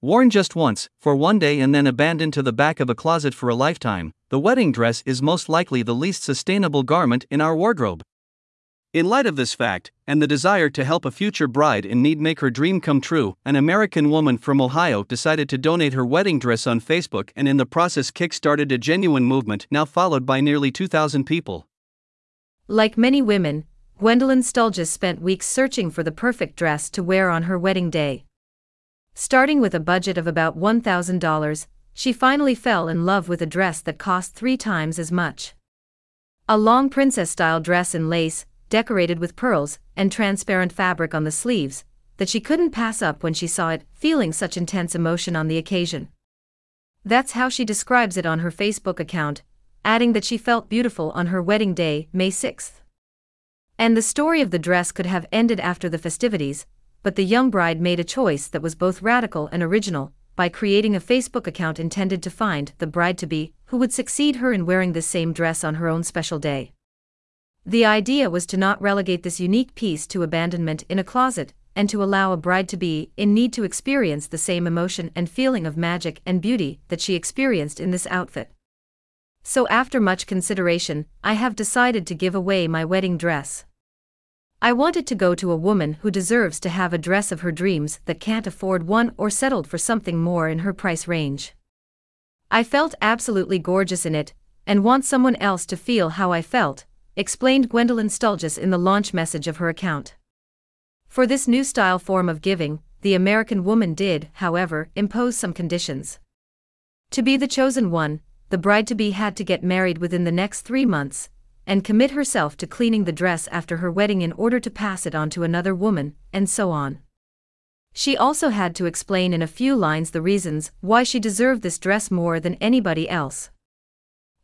Worn just once, for one day, and then abandoned to the back of a closet for a lifetime, the wedding dress is most likely the least sustainable garment in our wardrobe. In light of this fact, and the desire to help a future bride in need make her dream come true, an American woman from Ohio decided to donate her wedding dress on Facebook and in the process kick-started a genuine movement now followed by nearly 2,000 people. Like many women, Gwendolyn Stulgis spent weeks searching for the perfect dress to wear on her wedding day. Starting with a budget of about $1,000, she finally fell in love with a dress that cost three times as much. A long princess style dress in lace, decorated with pearls and transparent fabric on the sleeves, that she couldn't pass up when she saw it, feeling such intense emotion on the occasion. That's how she describes it on her Facebook account, adding that she felt beautiful on her wedding day, May 6th. And the story of the dress could have ended after the festivities, but the young bride made a choice that was both radical and original by creating a Facebook account intended to find the bride to be who would succeed her in wearing this same dress on her own special day. The idea was to not relegate this unique piece to abandonment in a closet, and to allow a bride to be in need to experience the same emotion and feeling of magic and beauty that she experienced in this outfit. So, after much consideration, I have decided to give away my wedding dress. I wanted to go to a woman who deserves to have a dress of her dreams that can't afford one or settled for something more in her price range. I felt absolutely gorgeous in it, and want someone else to feel how I felt, explained Gwendolyn Stulgis in the launch message of her account. For this new style form of giving, the American woman did, however, impose some conditions. To be the chosen one, the bride to be had to get married within the next three months, and commit herself to cleaning the dress after her wedding in order to pass it on to another woman, and so on. She also had to explain in a few lines the reasons why she deserved this dress more than anybody else.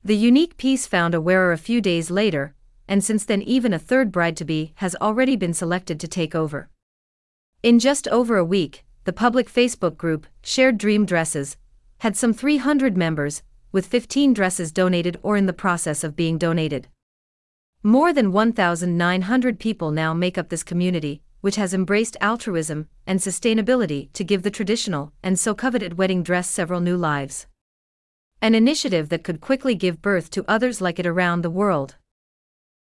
The unique piece found a wearer a few days later, and since then, even a third bride to be has already been selected to take over. In just over a week, the public Facebook group, Shared Dream Dresses, had some 300 members, with 15 dresses donated or in the process of being donated. More than 1,900 people now make up this community, which has embraced altruism and sustainability to give the traditional and so coveted wedding dress several new lives. An initiative that could quickly give birth to others like it around the world.